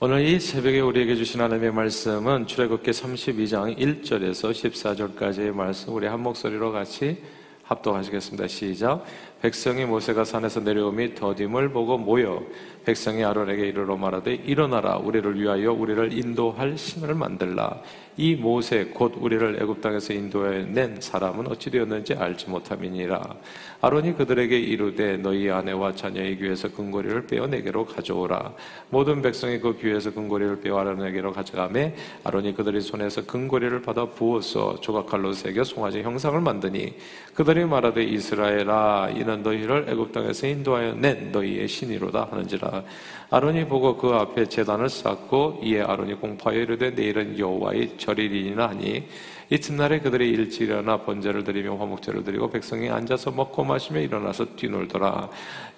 오늘 이 새벽에 우리에게 주신 하나님의 말씀은 출애굽기 32장 1절에서 14절까지의 말씀 우리 한 목소리로 같이 합독하시겠습니다. 시작. 백성이 모세가 산에서 내려오미 더딤을 보고 모여 백성이 아론에게 이르러 말하되 일어나라 우리를 위하여 우리를 인도할 신을 만들라 이 모세 곧 우리를 애굽 땅에서 인도해 낸 사람은 어찌 되었는지 알지 못함이니라. 아론이 그들에게 이르되 너희 아내와 자녀의 귀에서 금고리를 빼어 내게로 가져오라. 모든 백성이 그 귀에서 금고리를 빼어 아론에게로 가져가매 아론이 그들의 손에서 금고리를 받아 부어서 조각칼로 새겨 송아지 형상을 만드니 그들이 말하되 이스라엘아 이는 너희를 애굽 땅에서 인도하여 낸 너희의 신이로다 하는지라. 아론이 보고 그 앞에 재단을 쌓고 이에 아론이 공파에 이르되 내일은 여호와의 절일이니나 하니 이튿날에 그들이 일찍 일어나 번제를 드리며 화목제를 드리고 백성이 앉아서 먹고 마시며 일어나서 뛰놀더라.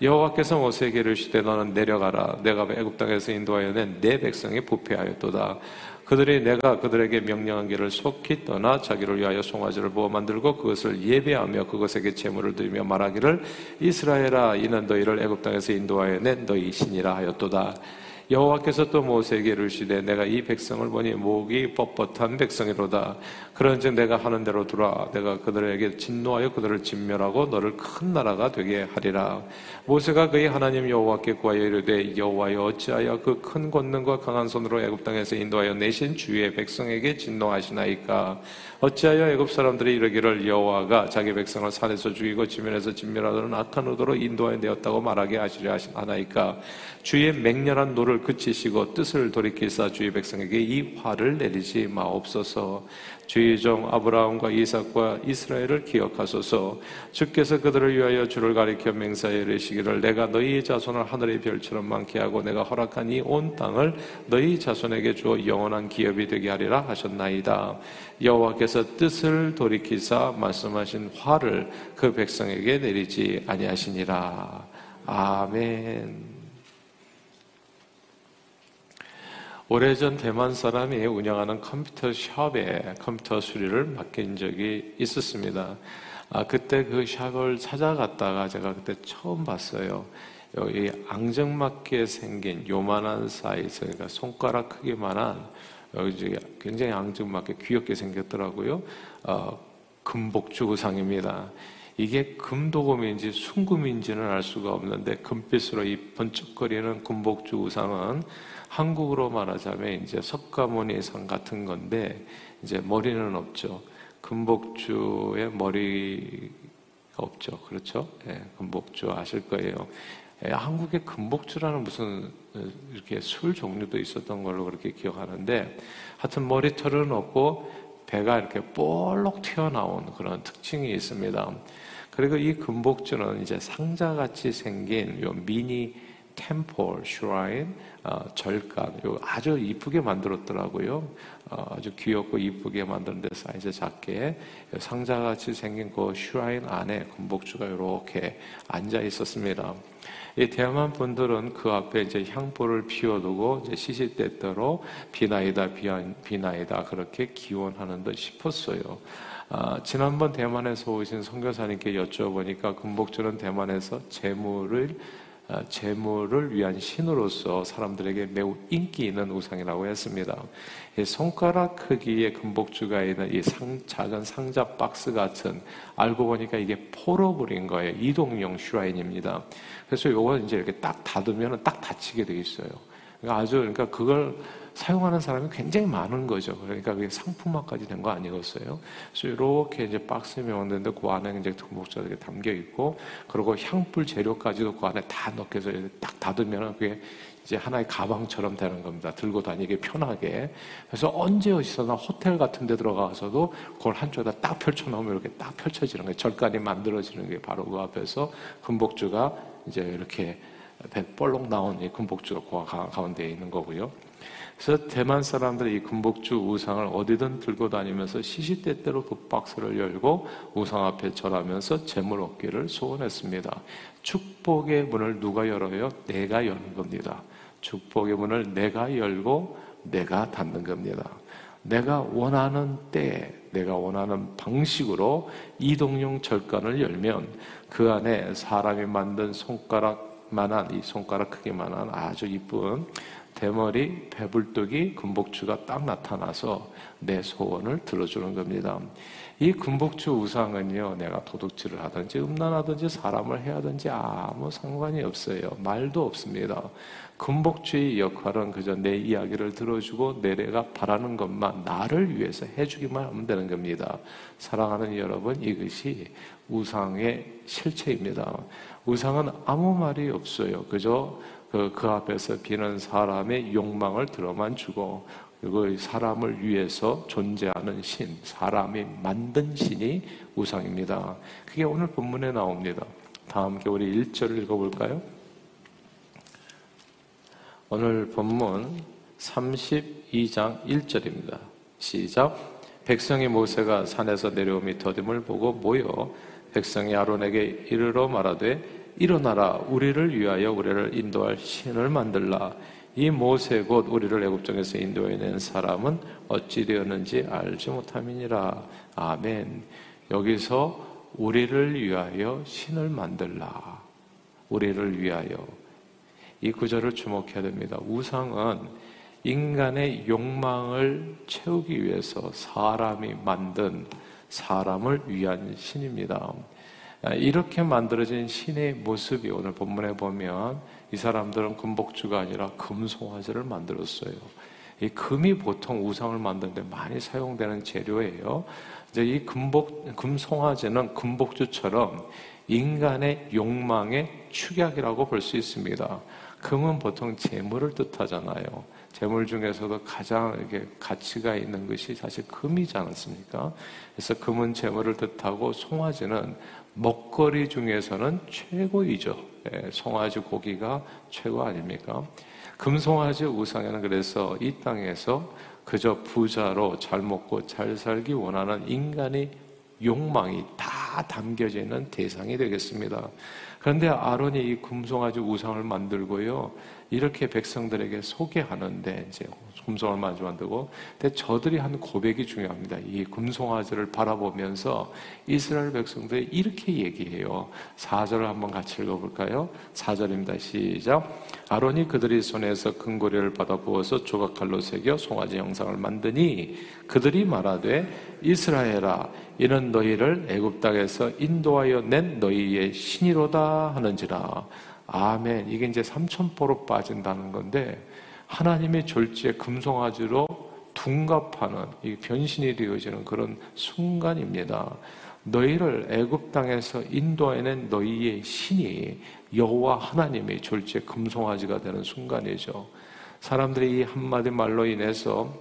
여호와께서 모세에게 이르시되 너는 내려가라. 내가 애굽 땅에서 인도하여 낸 내 백성이 부패하였도다 그들이 내가 그들에게 명령한 길을 속히 떠나 자기를 위하여 송아지를 부어 만들고 그것을 예배하며 그것에게 제물을 드리며 말하기를 이스라엘아 이는 너희를 애굽 땅에서 인도하여 낸 너희 신이라 하였도다 여호와께서 또 모세에게 이르시되 내가 이 백성을 보니 목이 뻣뻣한 백성이로다. 그런즉 내가 하는 대로 두라. 내가 그들에게 진노하여 그들을 진멸하고 너를 큰 나라가 되게 하리라. 모세가 그의 하나님 여호와께 구하여 이르되 여호와여 어찌하여 그 큰 권능과 강한 손으로 애굽 땅에서 인도하여 내신 주의 백성에게 진노하시나이까? 어찌하여 애굽 사람들이 이르기를 여호와가 자기 백성을 산에서 죽이고 지면에서 진멸하려는 악한 의도로 인도하여 내었다고 말하게 하시려 하나이까 주의 맹렬한 노를 그치시고 뜻을 돌이키사 주의 백성에게 이 화를 내리지 마옵소서. 주의 종 아브라함과 이삭과 이스라엘을 기억하소서. 주께서 그들을 위하여 주를 가리켜 맹사에 이르시기를 내가 너희 자손을 하늘의 별처럼 많게 하고 내가 허락한 이 온 땅을 너희 자손에게 주어 영원한 기업이 되게 하리라 하셨나이다. 여호와께서 뜻을 돌이키사 말씀하신 화를 그 백성에게 내리지 아니하시니라. 아멘 오래전 대만 사람이 운영하는 컴퓨터 샵에 컴퓨터 수리를 맡긴 적이 있었습니다. 아, 그때 그 샵을 찾아갔다가 제가 그때 처음 봤어요. 여기 앙증맞게 생긴 요만한 사이즈, 그러니까 손가락 크기만한 여기 굉장히 앙증맞게 귀엽게 생겼더라고요. 어, 금복주 의상입니다. 이게 금도금인지 순금인지는 알 수가 없는데 금빛으로 이 번쩍거리는 금복주 의상은 한국으로 말하자면 이제 석가모니상 같은 건데 이제 머리는 없죠. 금복주의 머리 없죠. 그렇죠? 예, 금복주 아실 거예요. 예, 한국에 금복주라는 무슨 이렇게 술 종류도 있었던 걸로 그렇게 기억하는데 하여튼 머리털은 없고 배가 이렇게 볼록 튀어나온 그런 특징이 있습니다. 그리고 이 금복주는 이제 상자같이 생긴 요 미니 템폴, 슈라인, 어, 절간, 요 아주 이쁘게 만들었더라고요. 어, 아주 귀엽고 이쁘게 만드는데 사이즈 작게 상자같이 생긴 그 슈라인 안에 금복주가 이렇게 앉아 있었습니다. 이 대만 분들은 그 앞에 이제 향보를 피워두고 이제 시시때때로 비나이다 비나이다 그렇게 기원하는 듯 싶었어요. 아, 지난번 대만에서 오신 선교사님께 여쭤보니까 금복주는 대만에서 재물을 아, 재물을 위한 신으로서 사람들에게 매우 인기 있는 우상이라고 했습니다. 손가락 크기의 금복주가 있는 이 상, 작은 상자 박스 같은 알고 보니까 이게 포로블인 거예요. 이동용 슈라인입니다. 그래서 이거 이제 이렇게 딱 닫으면 딱 닫히게 되어 있어요. 그러니까 아주 그러니까 그걸 사용하는 사람이 굉장히 많은 거죠. 그러니까 그게 상품화까지 된 거 아니겠어요? 그래서 이렇게 이제 박스에 명는데 그 안에 이제 등목자들이 담겨 있고, 그리고 향불 재료까지도 그 안에 다 넣게서 딱 닫으면 그게 이제 하나의 가방처럼 되는 겁니다. 들고 다니기 편하게. 그래서 언제 어디서나 호텔 같은 데 들어가서도 그걸 한쪽에다 딱 펼쳐놓으면 이렇게 딱 펼쳐지는 거예요. 절간이 만들어지는 게 바로 그 앞에서 금복주가 이제 이렇게 배 볼록 나온 이 금복주가 그 가운데에 있는 거고요. 그래서 대만 사람들이 이 금복주 우상을 어디든 들고 다니면서 시시때때로 그 박스를 열고 우상 앞에 절하면서 재물 얻기를 소원했습니다. 축복의 문을 누가 열어요? 내가 여는 겁니다. 축복의 문을 내가 열고 내가 닫는 겁니다. 내가 원하는 때, 내가 원하는 방식으로 이동용 절간을 열면 그 안에 사람이 만든 손가락 만한 이 손가락 크기만한 아주 이쁜 대머리 배불뚝이 금복주가 딱 나타나서 내 소원을 들어주는 겁니다. 이 금복주 우상은요, 내가 도둑질을 하든지 음란하든지 사람을 해야든지 아무 상관이 없어요. 말도 없습니다. 금복주의 역할은 그저 내 이야기를 들어주고 내가 바라는 것만 나를 위해서 해주기만 하면 되는 겁니다. 사랑하는 여러분, 이것이 우상의 실체입니다. 우상은 아무 말이 없어요. 그저 그, 그 앞에서 비는 사람의 욕망을 들어만 주고 그리고 사람을 위해서 존재하는 신, 사람이 만든 신이 우상입니다. 그게 오늘 본문에 나옵니다. 다 함께 우리 1절을 읽어볼까요? 오늘 본문 32장 1절입니다. 시작. 백성이 모세가 산에서 내려오미 더딤을 보고 모여 백성이 아론에게 이르러 말하되 일어나라 우리를 위하여 우리를 인도할 신을 만들라 이 모세 곧 우리를 애굽 땅에서 인도해 낸 사람은 어찌 되었는지 알지 못함이니라. 아멘. 여기서 우리를 위하여 신을 만들라. 우리를 위하여. 이 구절을 주목해야 됩니다. 우상은 인간의 욕망을 채우기 위해서 사람이 만든 사람을 위한 신입니다. 이렇게 만들어진 신의 모습이 오늘 본문에 보면 이 사람들은 금복주가 아니라 금송아지를 만들었어요. 이 금이 보통 우상을 만드는데 많이 사용되는 재료예요. 이제 이 금복, 금송아지는 금복주처럼 인간의 욕망의 축약이라고 볼 수 있습니다. 금은 보통 재물을 뜻하잖아요. 재물 중에서도 가장 이렇게 가치가 있는 것이 사실 금이지 않습니까? 그래서 금은 재물을 뜻하고 송아지는 먹거리 중에서는 최고이죠. 예, 송아지 고기가 최고 아닙니까? 금송아지 우상에는 그래서 이 땅에서 그저 부자로 잘 먹고 잘 살기 원하는 인간의 욕망이 다 담겨져 있는 대상이 되겠습니다. 그런데 아론이 이 금송아지 우상을 만들고요. 이렇게 백성들에게 소개하는데 이제 금송을 마주 만들고 근데 저들이 한 고백이 중요합니다. 이 금송아지를 바라보면서 이스라엘 백성들이 이렇게 얘기해요. 4절을 한번 같이 읽어볼까요? 4절입니다. 시작. 아론이 그들이 손에서 금고리를 받아 부어서 조각칼로 새겨 송아지 형상을 만드니 그들이 말하되 이스라엘아 이는 너희를 애굽 땅에서 인도하여 낸 너희의 신이로다 하는지라. 아멘. 이게 이제 삼천포로 빠진다는 건데 하나님의 졸지에 금송아지로 둔갑하는 이 변신이 되어지는 그런 순간입니다. 너희를 애굽 땅에서 인도해낸 너희의 신이 여호와 하나님의 졸지에 금송아지가 되는 순간이죠. 사람들이 이 한마디 말로 인해서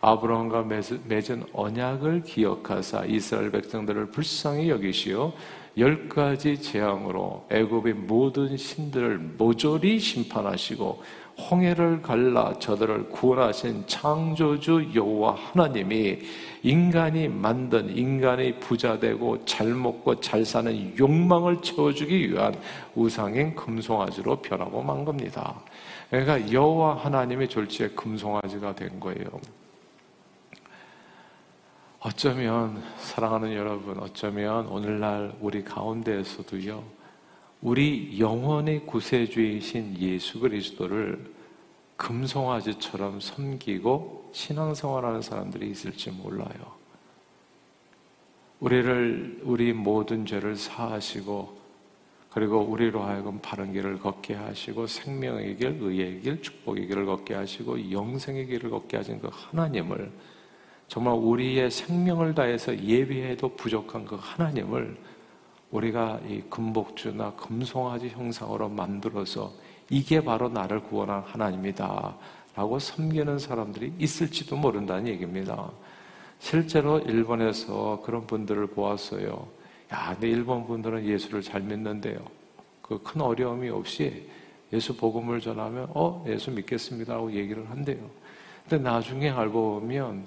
아브라함과 맺은 언약을 기억하사 이스라엘 백성들을 불쌍히 여기시어 열 가지 재앙으로 애굽의 모든 신들을 모조리 심판하시고 홍해를 갈라 저들을 구원하신 창조주 여호와 하나님이 인간이 만든 인간의 부자 되고 잘 먹고 잘 사는 욕망을 채워주기 위한 우상인 금송아지로 변하고 만 겁니다. 그러니까 여호와 하나님의 졸지에 금송아지가 된 거예요. 어쩌면 사랑하는 여러분, 어쩌면 오늘날 우리 가운데에서도요, 우리 영혼의 구세주이신 예수 그리스도를 금송아지처럼 섬기고 신앙생활하는 사람들이 있을지 몰라요. 우리를 우리 모든 죄를 사하시고 그리고 우리로 하여금 바른 길을 걷게 하시고 생명의 길, 의의 길, 축복의 길을 걷게 하시고 영생의 길을 걷게 하신 그 하나님을 정말 우리의 생명을 다해서 예비해도 부족한 그 하나님을 우리가 이 금복주나 금송아지 형상으로 만들어서 이게 바로 나를 구원한 하나님이다. 라고 섬기는 사람들이 있을지도 모른다는 얘기입니다. 실제로 일본에서 그런 분들을 보았어요. 야, 근데 일본 분들은 예수를 잘 믿는데요. 그 큰 어려움이 없이 예수 복음을 전하면, 어, 예수 믿겠습니다. 하고 얘기를 한대요. 근데 나중에 알고 보면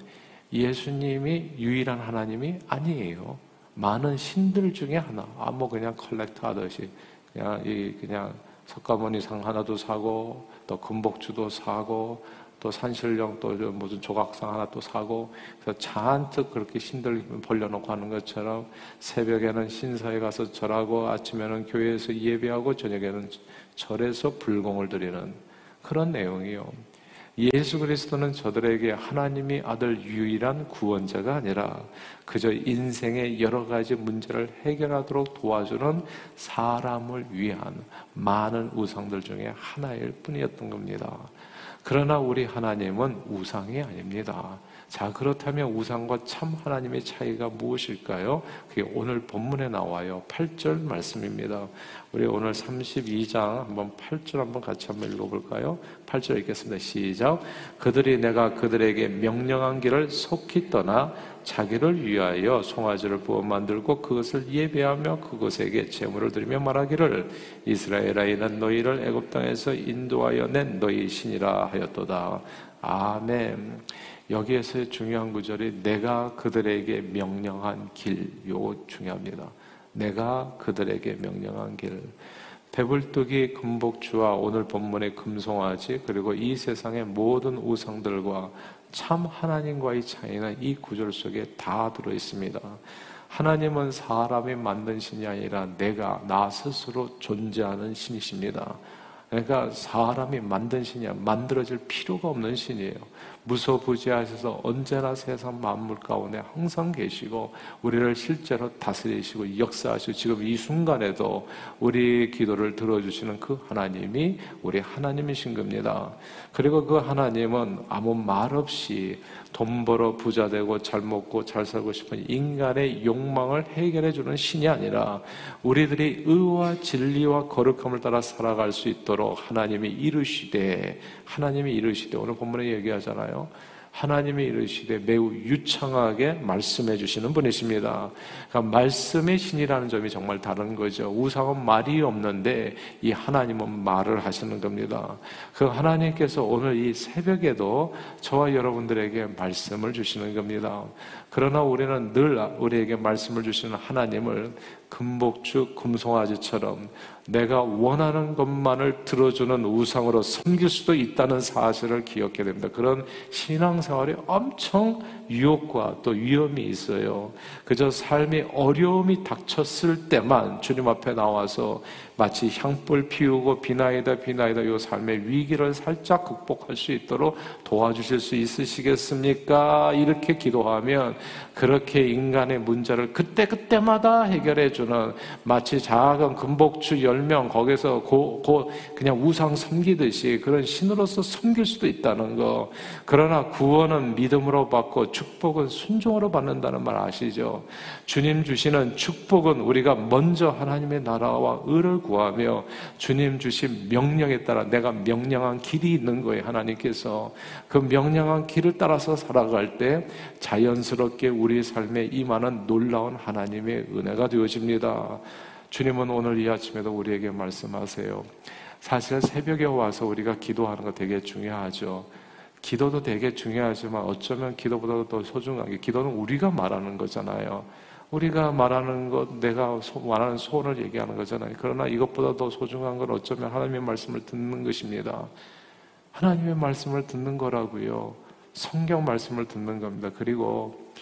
예수님이 유일한 하나님이 아니에요. 많은 신들 중에 하나. 아, 뭐 그냥 collector 하듯이. 그냥 이, 그냥 석가모니상 하나도 사고, 또 금복주도 사고, 또 산신령 또 무슨 조각상 하나 또 사고, 그래서 잔뜩 그렇게 신들 벌려놓고 하는 것처럼 새벽에는 신사에 가서 절하고, 아침에는 교회에서 예배하고, 저녁에는 절에서 불공을 드리는 그런 내용이요. 예수 그리스도는 저들에게 하나님이 아들 유일한 구원자가 아니라 그저 인생의 여러 가지 문제를 해결하도록 도와주는 사람을 위한 많은 우상들 중에 하나일 뿐이었던 겁니다. 그러나 우리 하나님은 우상이 아닙니다. 자, 그렇다면 우상과 참 하나님의 차이가 무엇일까요? 그게 오늘 본문에 나와요. 8절 말씀입니다. 우리 오늘 32장 한번 8절 한번 같이 한번 읽어볼까요? 8절 읽겠습니다. 시작. 그들이 내가 그들에게 명령한 길을 속히 떠나 자기를 위하여 송아지를 부어 만들고 그것을 예배하며 그것에게 제물을 드리며 말하기를 이스라엘 아 이는 너희를 애굽 땅에서 인도하여 낸 너희 신이라 하였도다. 아멘. 여기에서의 중요한 구절이 내가 그들에게 명령한 길, 요 중요합니다. 내가 그들에게 명령한 길. 배불뚝이 금복주와 오늘 본문의 금송아지 그리고 이 세상의 모든 우상들과 참 하나님과의 차이는 이 구절 속에 다 들어 있습니다. 하나님은 사람이 만든 신이 아니라 내가 나 스스로 존재하는 신이십니다. 그러니까 사람이 만든 신이야. 만들어질 필요가 없는 신이에요. 무소부지하셔서 언제나 세상 만물 가운데 항상 계시고 우리를 실제로 다스리시고 역사하시고 지금 이 순간에도 우리 기도를 들어주시는 그 하나님이 우리 하나님이신 겁니다. 그리고 그 하나님은 아무 말 없이 돈 벌어 부자 되고 잘 먹고 잘 살고 싶은 인간의 욕망을 해결해 주는 신이 아니라 우리들이 의와 진리와 거룩함을 따라 살아갈 수 있도록 하나님이 이루시되 하나님이 이루시되 오늘 본문에 얘기하잖아요. 하나님이 이르시되 매우 유창하게 말씀해 주시는 분이십니다. 그러니까 말씀의 신이라는 점이 정말 다른 거죠. 우상은 말이 없는데 이 하나님은 말을 하시는 겁니다. 그 하나님께서 오늘 이 새벽에도 저와 여러분들에게 말씀을 주시는 겁니다. 그러나 우리는 늘 우리에게 말씀을 주시는 하나님을 금복주 금송아지처럼 내가 원하는 것만을 들어주는 우상으로 섬길 수도 있다는 사실을 기억해야 됩니다. 그런 신앙생활이 엄청 유혹과 또 위험이 있어요. 그저 삶이 어려움이 닥쳤을 때만 주님 앞에 나와서 마치 향불 피우고 비나이다 비나이다 요 삶의 위기를 살짝 극복할 수 있도록 도와주실 수 있으시겠습니까? 이렇게 기도하면 그렇게 인간의 문제를 그때그때마다 해결해 주는 마치 작은 금복주 10명 거기서 고, 고 그냥 우상 섬기듯이 그런 신으로서 섬길 수도 있다는 거. 그러나 구원은 믿음으로 받고 축복은 순종으로 받는다는 말 아시죠? 주님 주시는 축복은 우리가 먼저 하나님의 나라와 의를 구 하며 주님 주신 명령에 따라 내가 명령한 길이 있는 거예요. 하나님께서 그 명령한 길을 따라서 살아갈 때 자연스럽게 우리 삶에 임하는 놀라운 하나님의 은혜가 되어집니다. 주님은 오늘 이 아침에도 우리에게 말씀하세요. 사실 새벽에 와서 우리가 기도하는 거 되게 중요하죠. 기도도 되게 중요하지만 어쩌면 기도보다도 더 소중하게 기도는 우리가 말하는 거잖아요. 우리가 말하는 것, 내가 말하는 소원을 얘기하는 거잖아요. 그러나 이것보다 더 소중한 건 어쩌면 하나님의 말씀을 듣는 것입니다. 하나님의 말씀을 듣는 거라고요. 성경 말씀을 듣는 겁니다. 그리고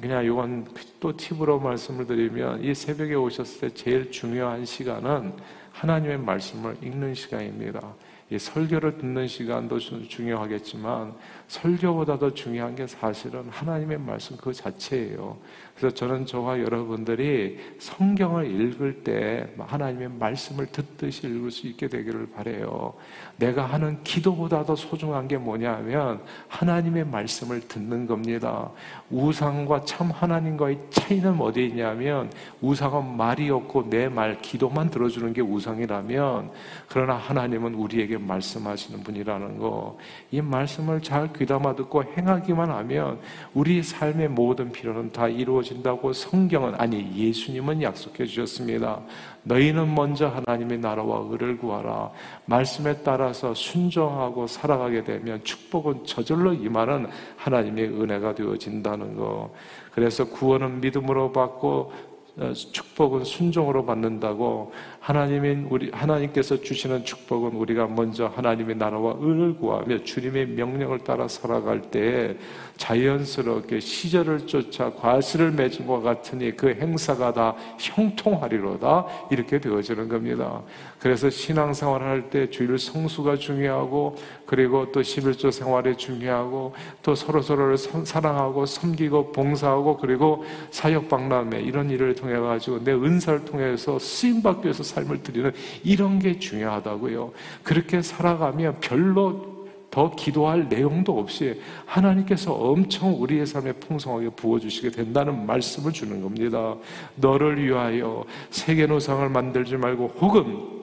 그냥 이건 또 팁으로 말씀을 드리면 이 새벽에 오셨을 때 제일 중요한 시간은 하나님의 말씀을 읽는 시간입니다. 이 설교를 듣는 시간도 중요하겠지만 설교보다 도 중요한 게 사실은 하나님의 말씀 그 자체예요. 그래서 저는 저와 여러분들이 성경을 읽을 때 하나님의 말씀을 듣듯이 읽을 수 있게 되기를 바래요. 내가 하는 기도보다도 소중한 게 뭐냐면 하나님의 말씀을 듣는 겁니다. 우상과 참 하나님과의 차이는 어디에 있냐면 우상은 말이 없고 내 말 기도만 들어주는 게 우상이라면 그러나 하나님은 우리에게 말씀하시는 분이라는 거. 이 말씀을 잘 귀담아 듣고 행하기만 하면 우리 삶의 모든 필요는 다 이루어진다고 성경은 아니 예수님은 약속해 주셨습니다. 너희는 먼저 하나님의 나라와 의를 구하라. 말씀에 따라서 순종하고 살아가게 되면 축복은 저절로 임하는 하나님의 은혜가 되어진다는 거. 그래서 구원은 믿음으로 받고 어, 축복은 순종으로 받는다고 하나님인 우리 하나님께서 주시는 축복은 우리가 먼저 하나님의 나라와 의를 구하며 주님의 명령을 따라 살아갈 때에 자연스럽게 시절을 쫓아 과실을 맺은 것 같으니 그 행사가 다 형통하리로다 이렇게 되어지는 겁니다. 그래서 신앙생활 할 때 주일 성수가 중요하고 그리고 또 11조 생활이 중요하고 또 서로 서로를 사랑하고 섬기고 봉사하고 그리고 사역 박람회 이런 일을 통해 가지고 내 은사를 통해서 쓰임 받기 위해서 삶을 드리는 이런 게 중요하다고요. 그렇게 살아가면 별로 더 기도할 내용도 없이 하나님께서 엄청 우리의 삶에 풍성하게 부어주시게 된다는 말씀을 주는 겁니다. 너를 위하여 세계 노상을 만들지 말고 혹은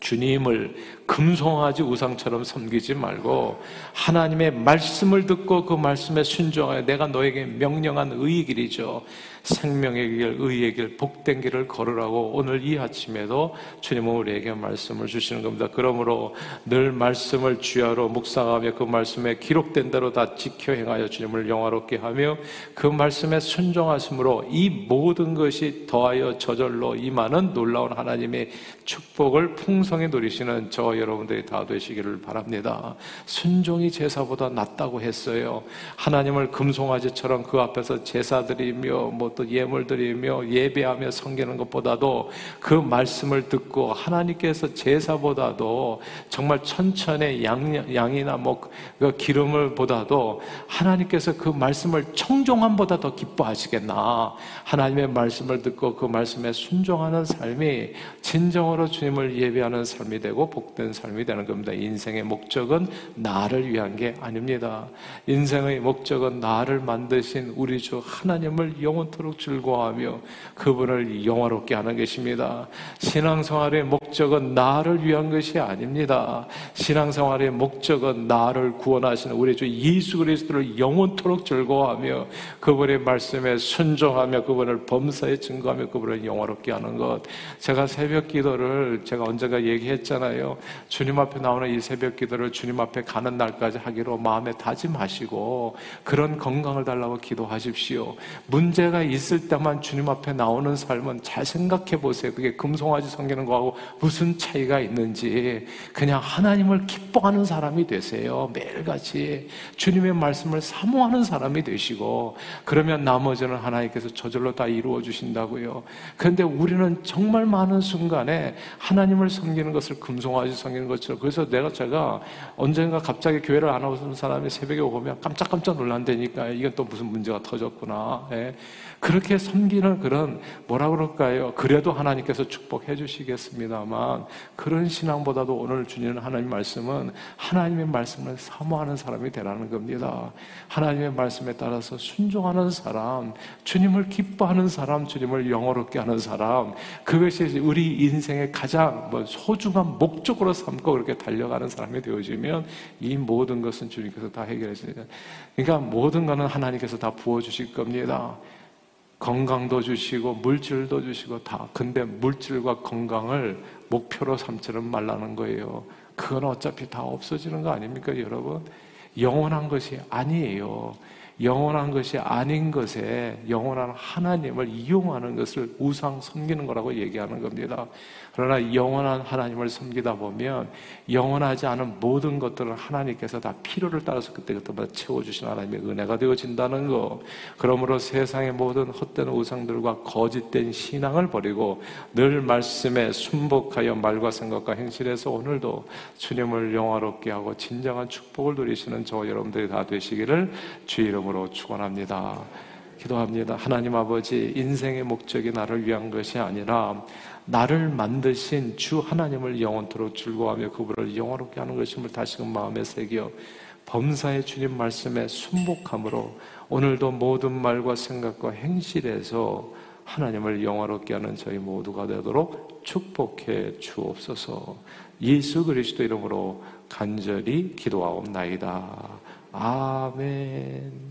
주님을 금송아지 우상처럼 섬기지 말고 하나님의 말씀을 듣고 그 말씀에 순종하여 내가 너에게 명령한 의의 길이죠. 생명의 길, 의의 길, 복된 길을 걸으라고 오늘 이 아침에도 주님은 우리에게 말씀을 주시는 겁니다. 그러므로 늘 말씀을 주야로 묵상하며 그 말씀에 기록된 대로 다 지켜 행하여 주님을 영화롭게 하며 그 말씀에 순종하심으로 이 모든 것이 더하여 저절로 임하는 놀라운 하나님의 축복을 풍성히 누리시는 저 여러분들이 다 되시기를 바랍니다. 순종이 제사보다 낫다고 했어요. 하나님을 금송아지처럼 그 앞에서 제사드리며 뭐 또 예물드리며 예배하며 섬기는 것보다도 그 말씀을 듣고 하나님께서 제사보다도 정말 천천의 양, 양이나 뭐그 기름을 보다도 하나님께서 그 말씀을 청종함보다 더 기뻐하시겠나. 하나님의 말씀을 듣고 그 말씀에 순종하는 삶이 진정으로 주님을 예배하는 삶이 되고 복된 삶이 되는 겁니다. 인생의 목적은 나를 위한 게 아닙니다. 인생의 목적은 나를 만드신 우리 주 하나님을 영원토록 즐거워하며 그분을 영화롭게 하는 것입니다. 신앙생활의 목적은 나를 위한 것이 아닙니다. 신앙생활의 목적은 나를 구원하시는 우리 주 예수 그리스도를 영원토록 즐거워하며 그분의 말씀에 순종하며 그분을 범사에 증거하며 그분을 영화롭게 하는 것. 제가 새벽 기도를 제가 언젠가 얘기했잖아요. 주님 앞에 나오는 이 새벽 기도를 주님 앞에 가는 날까지 하기로 마음에 다짐하시고 그런 건강을 달라고 기도하십시오. 문제가 있을 때만 주님 앞에 나오는 삶은 잘 생각해 보세요. 그게 금송아지 섬기는 거하고 무슨 차이가 있는지 그냥 하나님을 기뻐하는 사람이 되세요. 매일같이 주님의 말씀을 사모하는 사람이 되시고 그러면 나머지는 하나님께서 저절로 다 이루어 주신다고요. 그런데 우리는 정말 많은 순간에 하나님을 섬기는 것을 금송아지 섬기는 것처럼 그래서 내가 제가 언젠가 갑자기 교회를 안 오는 사람이 새벽에 오면 깜짝깜짝 놀란다니까 이게 또 무슨 문제가 터졌구나. 예. 그렇게 섬기는 그런 뭐라 그럴까요? 그래도 하나님께서 축복해 주시겠습니다만 그런 신앙보다도 오늘 주님 하나님 말씀은 하나님의 말씀을 사모하는 사람이 되라는 겁니다. 하나님의 말씀에 따라서 순종하는 사람, 주님을 기뻐하는 사람, 주님을 영어롭게 하는 사람, 그것이 우리 인생의 가장 뭐 소중한 목적으로 삼고 그렇게 달려가는 사람이 되어지면 이 모든 것은 주님께서 다 해결해 주니다 그러니까 모든 것은 하나님께서 다 부어 주실 겁니다. 건강도 주시고 물질도 주시고 다. 근데 물질과 건강을 목표로 삼지는 말라는 거예요. 그건 어차피 다 없어지는 거 아닙니까, 여러분? 영원한 것이 아니에요. 영원한 것이 아닌 것에 영원한 하나님을 이용하는 것을 우상 섬기는 거라고 얘기하는 겁니다. 그러나 영원한 하나님을 섬기다 보면 영원하지 않은 모든 것들은 하나님께서 다 필요를 따라서 그때그때마다 채워주신 하나님의 은혜가 되어진다는 거. 그러므로 세상의 모든 헛된 우상들과 거짓된 신앙을 버리고 늘 말씀에 순복하여 말과 생각과 행실에서 오늘도 주님을 영화롭게 하고 진정한 축복을 누리시는 저 여러분들이 다 되시기를 주 이름으로 축원합니다. 기도합니다. 하나님 아버지, 인생의 목적이 나를 위한 것이 아니라 나를 만드신 주 하나님을 영원토록 즐거워하며 그분을 영원롭게 하는 것임을 다시금 마음에 새겨 범사의 주님 말씀에 순복함으로 오늘도 모든 말과 생각과 행실에서 하나님을 영화롭게 하는 저희 모두가 되도록 축복해 주옵소서. 예수 그리스도 이름으로 간절히 기도하옵나이다. 아멘.